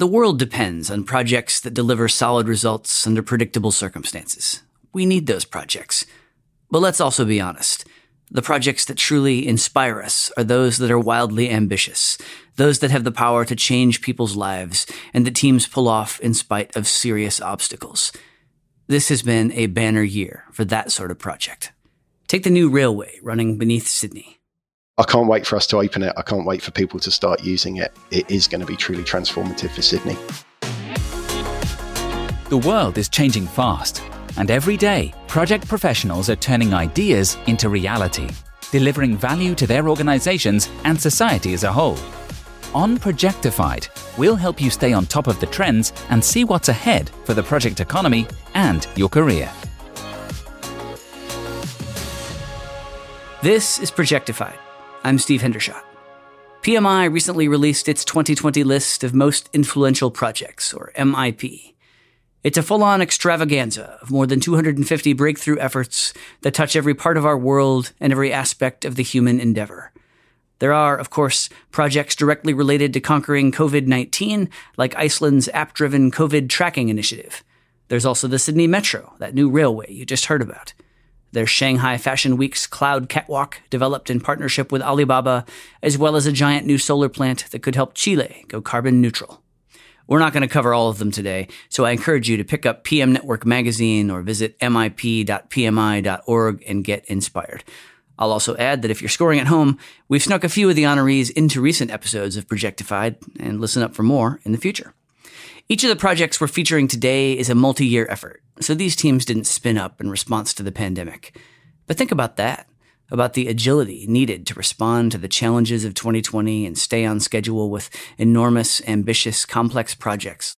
The world depends on projects that deliver solid results under predictable circumstances. We need those projects. But let's also be honest. The projects that truly inspire us are those that are wildly ambitious, those that have the power to change people's lives, and that teams pull off in spite of serious obstacles. This has been a banner year for that sort of project. Take the new railway running beneath Sydney. I can't wait for us to open it. I can't wait for people to start using it. It is going to be truly transformative for Sydney. The world is changing fast, and every day, project professionals are turning ideas into reality, delivering value to their organizations and society as a whole. On Projectified, we'll help you stay on top of the trends and see what's ahead for the project economy and your career. This is Projectified I'm Steve Hendershot. PMI recently released its 2020 list of most influential projects, or MIP. It's a full on extravaganza of more than 250 breakthrough efforts that touch every part of our world and every aspect of the human endeavor. There are, of course, projects directly related to conquering COVID 19, like Iceland's app driven COVID tracking initiative. There's also the Sydney Metro, that new railway you just heard about. Their Shanghai Fashion Week's Cloud Catwalk, developed in partnership with Alibaba, as well as a giant new solar plant that could help Chile go carbon neutral. We're not going to cover all of them today, so I encourage you to pick up PM Network magazine or visit mip.pmi.org and get inspired. I'll also add that if you're scoring at home, we've snuck a few of the honorees into recent episodes of Projectified, and listen up for more in the future. Each of the projects we're featuring today is a multi year effort, so these teams didn't spin up in response to the pandemic. But think about that about the agility needed to respond to the challenges of 2020 and stay on schedule with enormous, ambitious, complex projects.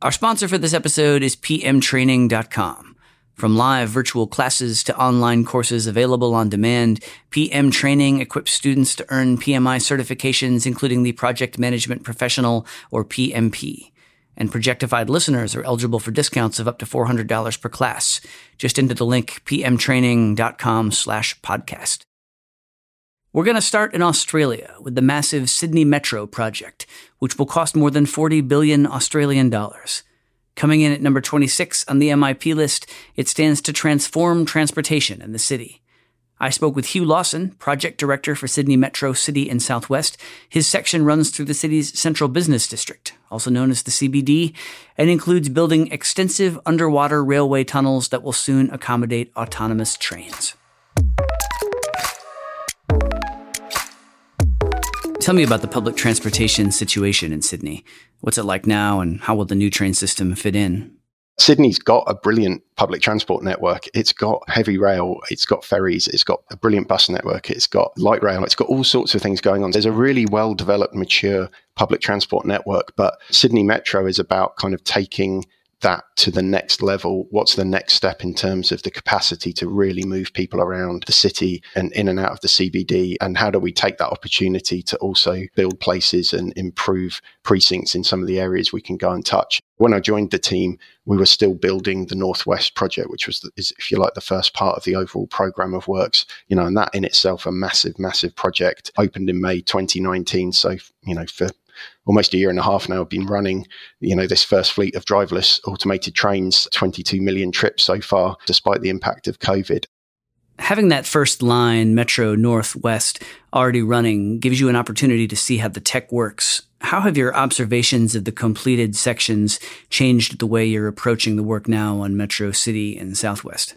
Our sponsor for this episode is pmtraining.com. From live virtual classes to online courses available on demand, PM Training equips students to earn PMI certifications, including the Project Management Professional or PMP and Projectified listeners are eligible for discounts of up to $400 per class. Just into the link pmtraining.com slash podcast. We're going to start in Australia with the massive Sydney Metro project, which will cost more than 40 billion Australian dollars. Coming in at number 26 on the MIP list, it stands to transform transportation in the city. I spoke with Hugh Lawson, project director for Sydney Metro City and Southwest. His section runs through the city's central business district, also known as the CBD, and includes building extensive underwater railway tunnels that will soon accommodate autonomous trains. Tell me about the public transportation situation in Sydney. What's it like now, and how will the new train system fit in? Sydney's got a brilliant public transport network. It's got heavy rail, it's got ferries, it's got a brilliant bus network, it's got light rail, it's got all sorts of things going on. There's a really well developed, mature public transport network, but Sydney Metro is about kind of taking that to the next level? What's the next step in terms of the capacity to really move people around the city and in and out of the CBD? And how do we take that opportunity to also build places and improve precincts in some of the areas we can go and touch? When I joined the team, we were still building the Northwest project, which was, is, if you like, the first part of the overall program of works. You know, and that in itself, a massive, massive project, opened in May 2019. So, you know, for almost a year and a half now, I've been running, you know, this first fleet of driverless automated trains, 22 million trips so far, despite the impact of COVID. Having that first line, Metro Northwest, already running gives you an opportunity to see how the tech works. How have your observations of the completed sections changed the way you're approaching the work now on Metro City and Southwest?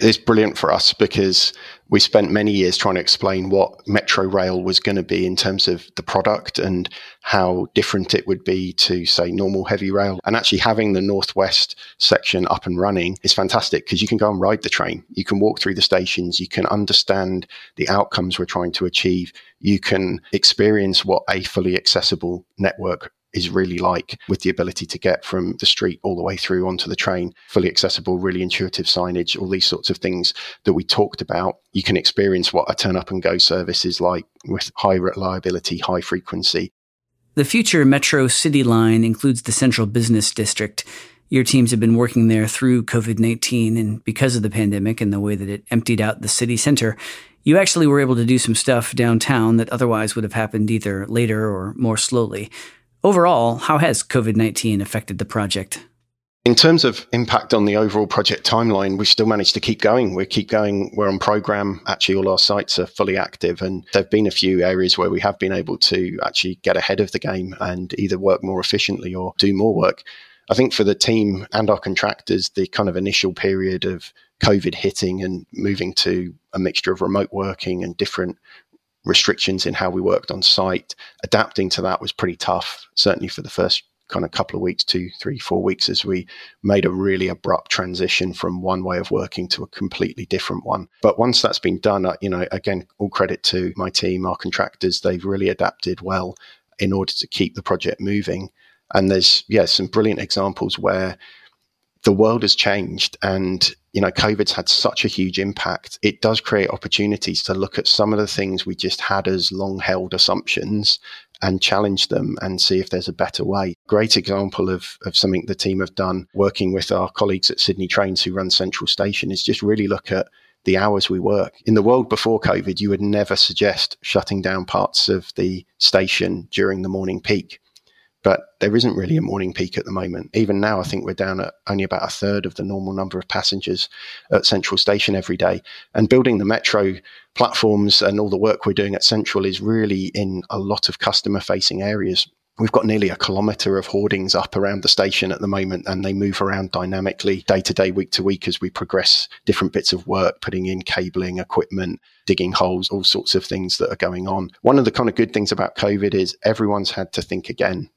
It's brilliant for us because we spent many years trying to explain what Metro Rail was going to be in terms of the product and how different it would be to, say, normal heavy rail. And actually having the Northwest section up and running is fantastic because you can go and ride the train. You can walk through the stations. You can understand the outcomes we're trying to achieve. You can experience what a fully accessible network is really like with the ability to get from the street all the way through onto the train, fully accessible, really intuitive signage, all these sorts of things that we talked about. You can experience what a turn up and go service is like with high reliability, high frequency. The future Metro City line includes the central business district. Your teams have been working there through COVID 19, and because of the pandemic and the way that it emptied out the city center, you actually were able to do some stuff downtown that otherwise would have happened either later or more slowly. Overall, how has COVID 19 affected the project? In terms of impact on the overall project timeline, we've still managed to keep going. We keep going. We're on program. Actually, all our sites are fully active. And there have been a few areas where we have been able to actually get ahead of the game and either work more efficiently or do more work. I think for the team and our contractors, the kind of initial period of COVID hitting and moving to a mixture of remote working and different restrictions in how we worked on site, adapting to that was pretty tough, certainly for the first kind of couple of weeks, two, three, four weeks, as we made a really abrupt transition from one way of working to a completely different one. But once that's been done, uh, you know, again, all credit to my team, our contractors, they've really adapted well in order to keep the project moving. And there's, yeah, some brilliant examples where the world has changed and you know covid's had such a huge impact it does create opportunities to look at some of the things we just had as long held assumptions and challenge them and see if there's a better way. Great example of, of something the team have done working with our colleagues at Sydney Trains who run Central Station is just really look at the hours we work. In the world before COVID, you would never suggest shutting down parts of the station during the morning peak but there isn't really a morning peak at the moment. Even now, I think we're down at only about a third of the normal number of passengers at Central Station every day. And building the metro platforms and all the work we're doing at Central is really in a lot of customer facing areas. We've got nearly a kilometre of hoardings up around the station at the moment, and they move around dynamically day to day, week to week as we progress different bits of work, putting in cabling, equipment, digging holes, all sorts of things that are going on. One of the kind of good things about COVID is everyone's had to think again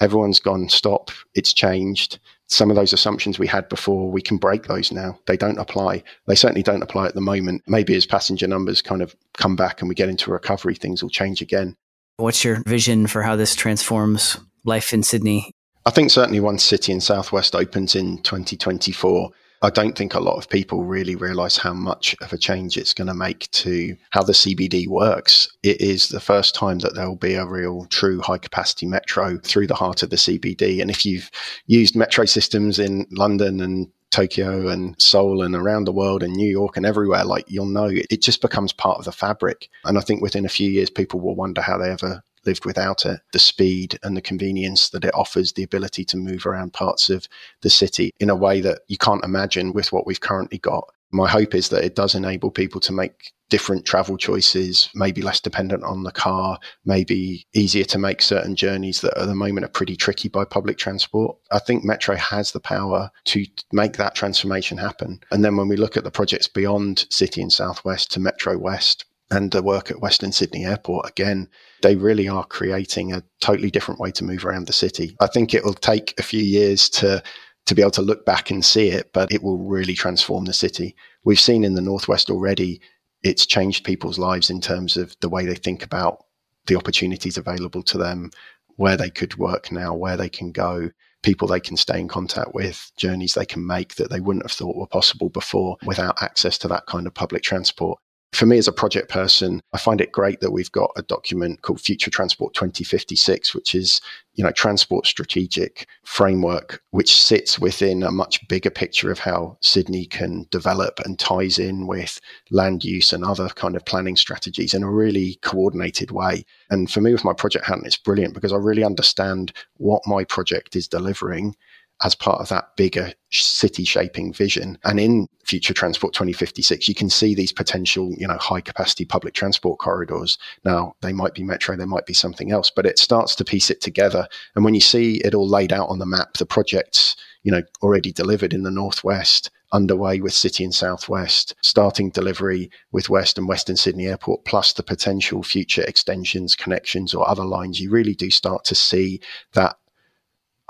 everyone's gone, stop, it's changed. Some of those assumptions we had before, we can break those now. They don't apply. They certainly don't apply at the moment. Maybe as passenger numbers kind of come back and we get into recovery, things will change again. What's your vision for how this transforms life in Sydney? I think certainly once City and Southwest opens in 2024, I don't think a lot of people really realize how much of a change it's going to make to how the CBD works. It is the first time that there will be a real true high capacity metro through the heart of the CBD. And if you've used metro systems in London and Tokyo and Seoul and around the world and New York and everywhere, like you'll know it just becomes part of the fabric. And I think within a few years, people will wonder how they ever lived without it. The speed and the convenience that it offers, the ability to move around parts of the city in a way that you can't imagine with what we've currently got. My hope is that it does enable people to make different travel choices, maybe less dependent on the car, maybe easier to make certain journeys that at the moment are pretty tricky by public transport. I think Metro has the power to make that transformation happen. And then when we look at the projects beyond City and Southwest to Metro West, and the work at Western Sydney Airport, again, they really are creating a totally different way to move around the city. I think it will take a few years to to be able to look back and see it, but it will really transform the city. We've seen in the Northwest already, it's changed people's lives in terms of the way they think about the opportunities available to them, where they could work now, where they can go, people they can stay in contact with, journeys they can make that they wouldn't have thought were possible before without access to that kind of public transport. For me as a project person, I find it great that we've got a document called Future Transport 2056, which is, you know, transport strategic framework, which sits within a much bigger picture of how Sydney can develop and ties in with land use and other kind of planning strategies in a really coordinated way. And for me with my project hat, it's brilliant because I really understand what my project is delivering as part of that bigger city shaping vision. And in Future Transport 2056, you can see these potential, you know, high capacity public transport corridors. Now, they might be metro, they might be something else, but it starts to piece it together. And when you see it all laid out on the map, the projects, you know, already delivered in the Northwest, underway with City and Southwest, starting delivery with West and Western Sydney Airport, plus the potential future extensions, connections, or other lines, you really do start to see that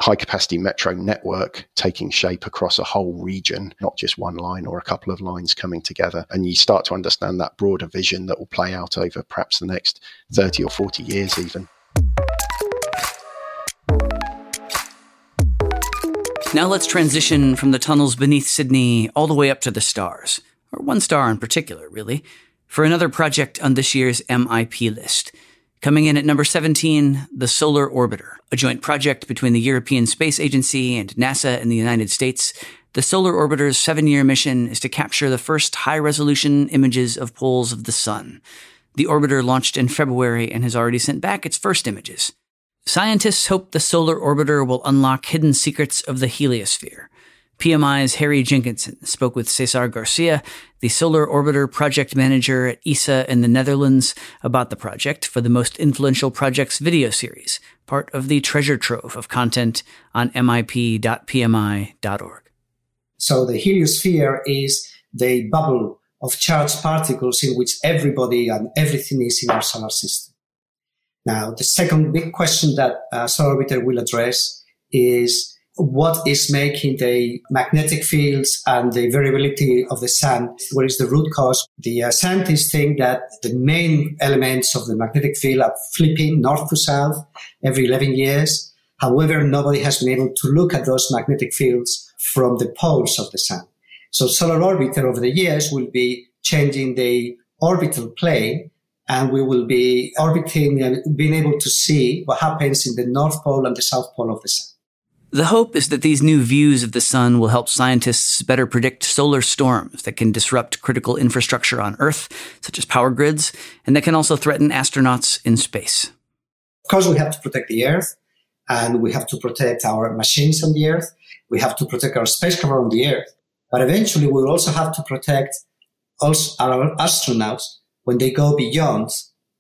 high capacity metro network taking shape across a whole region, not just one line or a couple of lines coming together. And you start to understand that broader vision that will play out over perhaps the next 30 or 40 years, even. Now let's transition from the tunnels beneath Sydney all the way up to the stars, or one star in particular, really, for another project on this year's MIP list. Coming in at number 17, the Solar Orbiter, a joint project between the European Space Agency and NASA in the United States. The Solar Orbiter's seven year mission is to capture the first high resolution images of poles of the sun. The orbiter launched in February and has already sent back its first images. Scientists hope the solar orbiter will unlock hidden secrets of the heliosphere. PMI's Harry Jenkinson spoke with Cesar Garcia, the Solar Orbiter project manager at ESA in the Netherlands, about the project for the Most Influential Projects video series, part of the treasure trove of content on mip.pmi.org. So the heliosphere is the bubble of charged particles in which everybody and everything is in our solar system. Now, the second big question that uh, Solar Orbiter will address is what is making the magnetic fields and the variability of the sun? What is the root cause? The uh, scientists think that the main elements of the magnetic field are flipping north to south every 11 years. However, nobody has been able to look at those magnetic fields from the poles of the sun. So solar orbiter over the years will be changing the orbital plane and we will be orbiting and being able to see what happens in the North Pole and the South Pole of the Sun. The hope is that these new views of the sun will help scientists better predict solar storms that can disrupt critical infrastructure on Earth, such as power grids, and that can also threaten astronauts in space. Of course, we have to protect the Earth, and we have to protect our machines on the Earth. We have to protect our spacecraft on the Earth. But eventually, we will also have to protect also our astronauts when they go beyond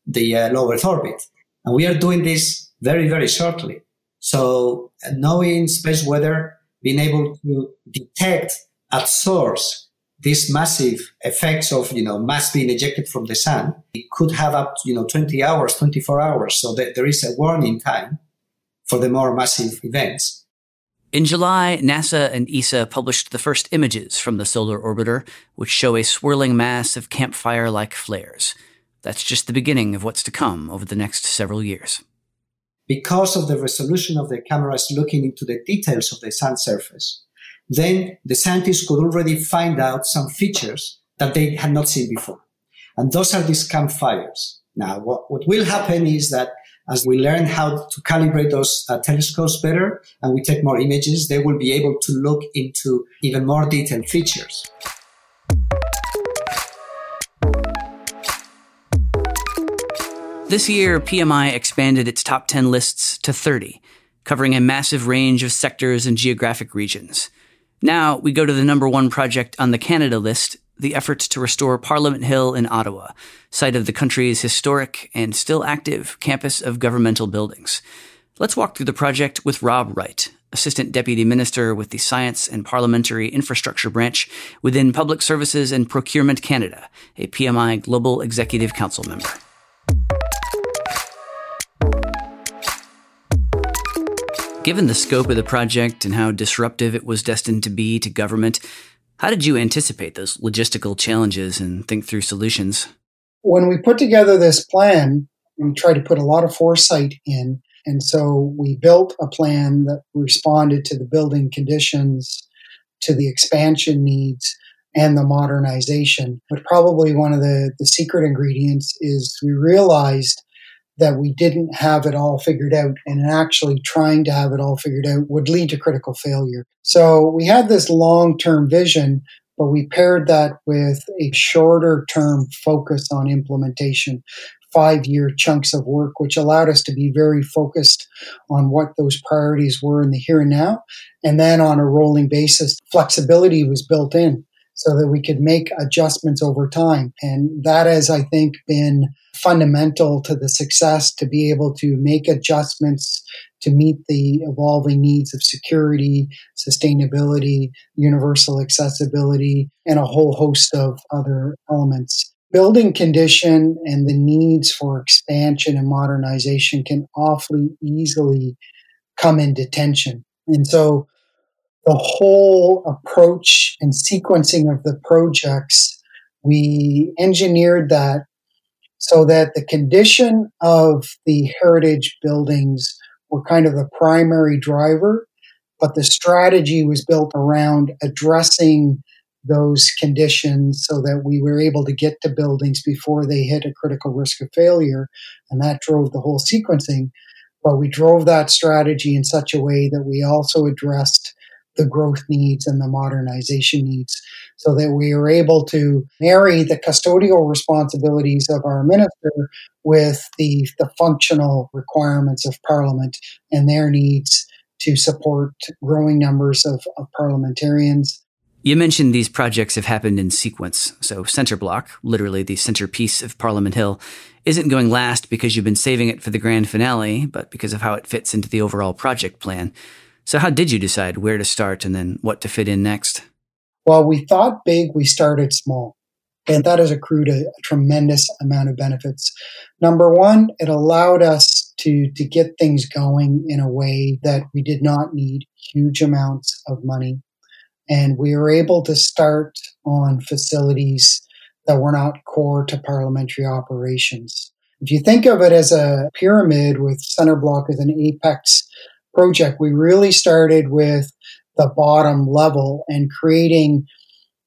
the uh, low Earth orbit. And we are doing this very, very shortly. So knowing space weather, being able to detect at source these massive effects of, you know, mass being ejected from the sun, it could have up you know, 20 hours, 24 hours. So that there is a warning time for the more massive events. In July, NASA and ESA published the first images from the solar orbiter, which show a swirling mass of campfire like flares. That's just the beginning of what's to come over the next several years because of the resolution of the cameras looking into the details of the sun surface, then the scientists could already find out some features that they had not seen before. And those are these campfires. Now, what, what will happen is that as we learn how to calibrate those uh, telescopes better and we take more images, they will be able to look into even more detailed features. This year, PMI expanded its top 10 lists to 30, covering a massive range of sectors and geographic regions. Now, we go to the number one project on the Canada list, the efforts to restore Parliament Hill in Ottawa, site of the country's historic and still active campus of governmental buildings. Let's walk through the project with Rob Wright, Assistant Deputy Minister with the Science and Parliamentary Infrastructure Branch within Public Services and Procurement Canada, a PMI Global Executive Council member. Given the scope of the project and how disruptive it was destined to be to government, how did you anticipate those logistical challenges and think through solutions? When we put together this plan, we tried to put a lot of foresight in. And so we built a plan that responded to the building conditions, to the expansion needs, and the modernization. But probably one of the, the secret ingredients is we realized that we didn't have it all figured out and actually trying to have it all figured out would lead to critical failure. So we had this long term vision, but we paired that with a shorter term focus on implementation. Five year chunks of work, which allowed us to be very focused on what those priorities were in the here and now. And then on a rolling basis, flexibility was built in so that we could make adjustments over time. And that has, I think, been fundamental to the success to be able to make adjustments to meet the evolving needs of security, sustainability, universal accessibility, and a whole host of other elements. Building condition and the needs for expansion and modernization can awfully easily come into tension. And so the whole approach and sequencing of the projects, we engineered that so that the condition of the heritage buildings were kind of the primary driver, but the strategy was built around addressing those conditions so that we were able to get to buildings before they hit a critical risk of failure. And that drove the whole sequencing. But we drove that strategy in such a way that we also addressed the growth needs and the modernization needs so that we are able to marry the custodial responsibilities of our minister with the, the functional requirements of parliament and their needs to support growing numbers of, of parliamentarians you mentioned these projects have happened in sequence. So Center Block, literally the centerpiece of Parliament Hill, isn't going last because you've been saving it for the grand finale, but because of how it fits into the overall project plan. So how did you decide where to start and then what to fit in next? Well, we thought big, we started small. And that has accrued a, a tremendous amount of benefits. Number one, it allowed us to, to get things going in a way that we did not need huge amounts of money and we were able to start on facilities that were not core to parliamentary operations. If you think of it as a pyramid with center block as an apex project, we really started with the bottom level and creating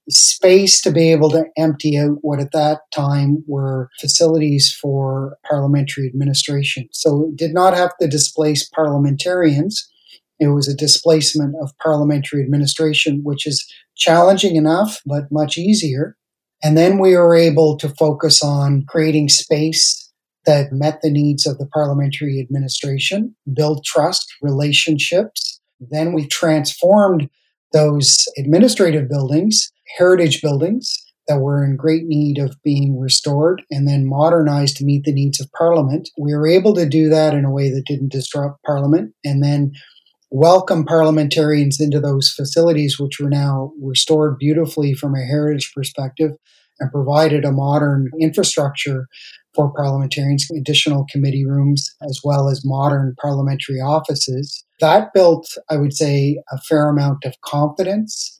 space to be able to empty out what at that time were facilities for parliamentary administration. So it did not have to displace parliamentarians it was a displacement of parliamentary administration, which is challenging enough, but much easier. And then we were able to focus on creating space that met the needs of the parliamentary administration, build trust, relationships. Then we transformed those administrative buildings, heritage buildings that were in great need of being restored and then modernized to meet the needs of parliament. We were able to do that in a way that didn't disrupt parliament and then welcome parliamentarians into those facilities, which were now restored beautifully from a heritage perspective and provided a modern infrastructure for parliamentarians, additional committee rooms, as well as modern parliamentary offices. That built, I would say, a fair amount of confidence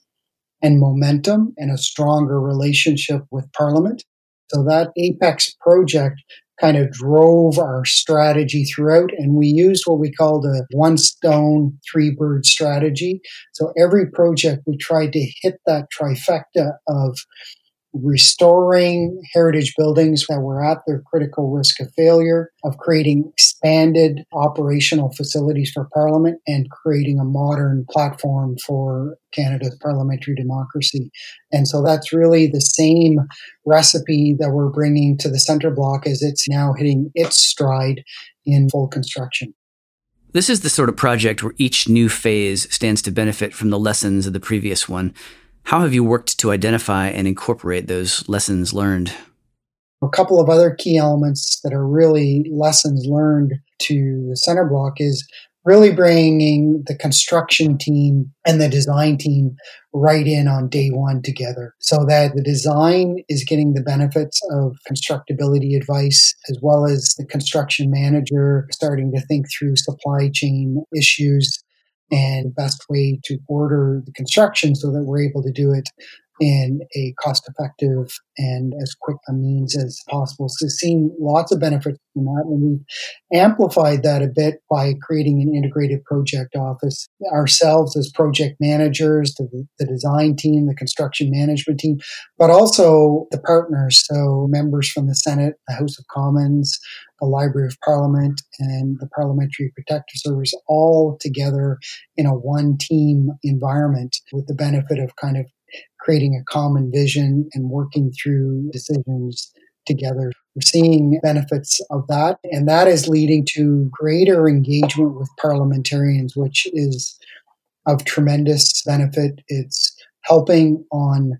and momentum and a stronger relationship with Parliament. So that APEX project kind of drove our strategy throughout. And we used what we called a one stone, three bird strategy. So every project we tried to hit that trifecta of restoring heritage buildings that were at their critical risk of failure, of creating expanded operational facilities for Parliament, and creating a modern platform for Canada's parliamentary democracy. And so that's really the same recipe that we're bringing to the center block as it's now hitting its stride in full construction. This is the sort of project where each new phase stands to benefit from the lessons of the previous one. How have you worked to identify and incorporate those lessons learned? A couple of other key elements that are really lessons learned to the center block is really bringing the construction team and the design team right in on day one together so that the design is getting the benefits of constructability advice as well as the construction manager starting to think through supply chain issues and best way to order the construction so that we're able to do it in a cost effective and as quick a means as possible. So seeing lots of benefits from that. And we've amplified that a bit by creating an integrated project office ourselves as project managers, the, the design team, the construction management team, but also the partners. So members from the Senate, the House of Commons, the Library of Parliament and the Parliamentary Protective Service all together in a one team environment with the benefit of kind of creating a common vision and working through decisions together. We're seeing benefits of that, and that is leading to greater engagement with parliamentarians, which is of tremendous benefit. It's helping on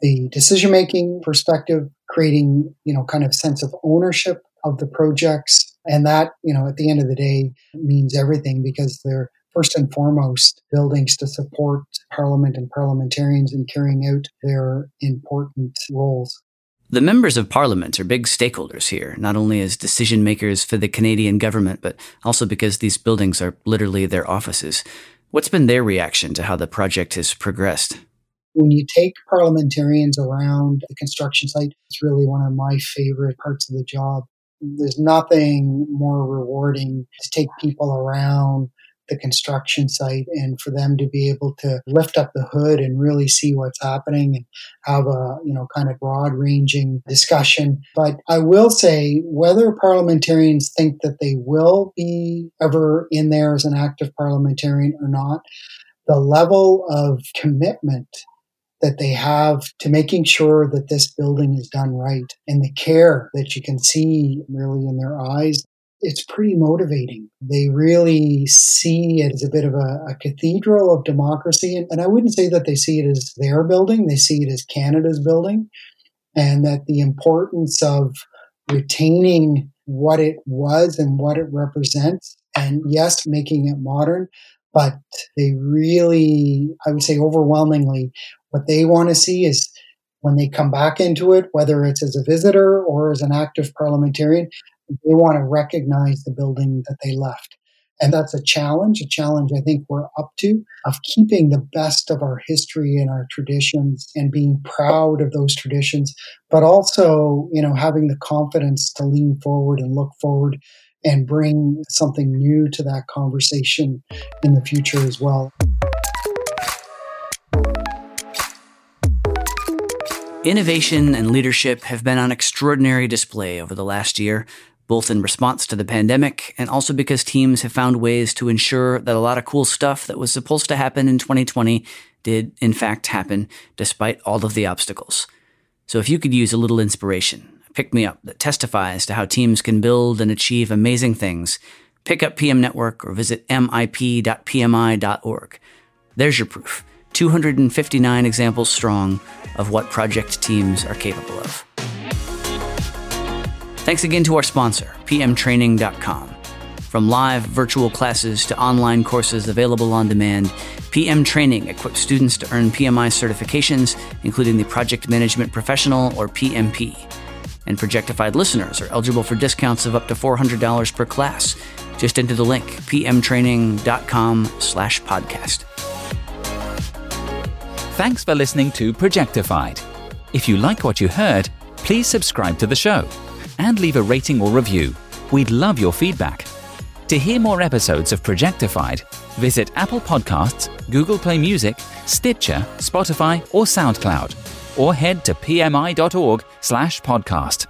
the decision making perspective, creating, you know, kind of sense of ownership of the projects. And that, you know, at the end of the day means everything because they're first and foremost buildings to support Parliament and parliamentarians in carrying out their important roles. The members of Parliament are big stakeholders here, not only as decision makers for the Canadian government, but also because these buildings are literally their offices. What's been their reaction to how the project has progressed? When you take parliamentarians around the construction site, it's really one of my favorite parts of the job. There's nothing more rewarding to take people around the construction site and for them to be able to lift up the hood and really see what's happening and have a, you know, kind of broad ranging discussion. But I will say whether parliamentarians think that they will be ever in there as an active parliamentarian or not, the level of commitment that they have to making sure that this building is done right and the care that you can see really in their eyes it's pretty motivating. They really see it as a bit of a, a cathedral of democracy. And, and I wouldn't say that they see it as their building, they see it as Canada's building, and that the importance of retaining what it was and what it represents, and yes, making it modern, but they really, I would say overwhelmingly, what they want to see is when they come back into it, whether it's as a visitor or as an active parliamentarian, they want to recognize the building that they left. And that's a challenge, a challenge I think we're up to of keeping the best of our history and our traditions and being proud of those traditions, but also, you know, having the confidence to lean forward and look forward and bring something new to that conversation in the future as well. Innovation and leadership have been on extraordinary display over the last year, both in response to the pandemic and also because teams have found ways to ensure that a lot of cool stuff that was supposed to happen in 2020 did, in fact, happen despite all of the obstacles. So if you could use a little inspiration, pick me up that testifies to how teams can build and achieve amazing things, pick up PM Network or visit mip.pmi.org. There's your proof 259 examples strong of what project teams are capable of. Thanks again to our sponsor, pmtraining.com. From live virtual classes to online courses available on demand, PM Training equips students to earn PMI certifications, including the Project Management Professional or PMP and Projectified listeners are eligible for discounts of up to $400 per class. Just enter the link pmtraining.com slash podcast. Thanks for listening to Projectified. If you like what you heard, please subscribe to the show and leave a rating or review. We'd love your feedback. To hear more episodes of Projectified, visit Apple Podcasts, Google Play Music, Stitcher, Spotify, or SoundCloud or head to pmi.org slash podcast.